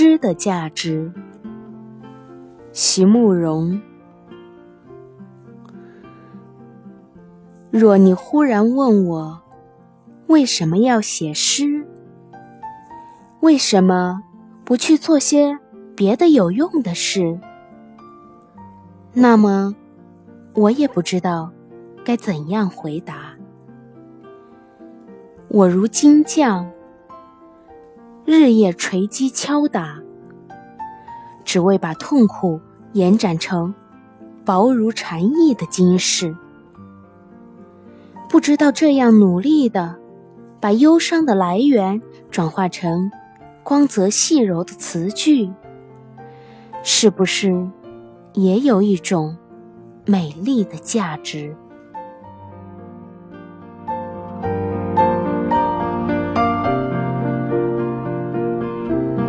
诗的价值。席慕容。若你忽然问我，为什么要写诗？为什么不去做些别的有用的事？那么，我也不知道该怎样回答。我如金匠，日夜锤击敲打，只为把痛苦延展成薄如蝉翼的金饰。不知道这样努力的把忧伤的来源转化成。光泽细柔的词句，是不是也有一种美丽的价值？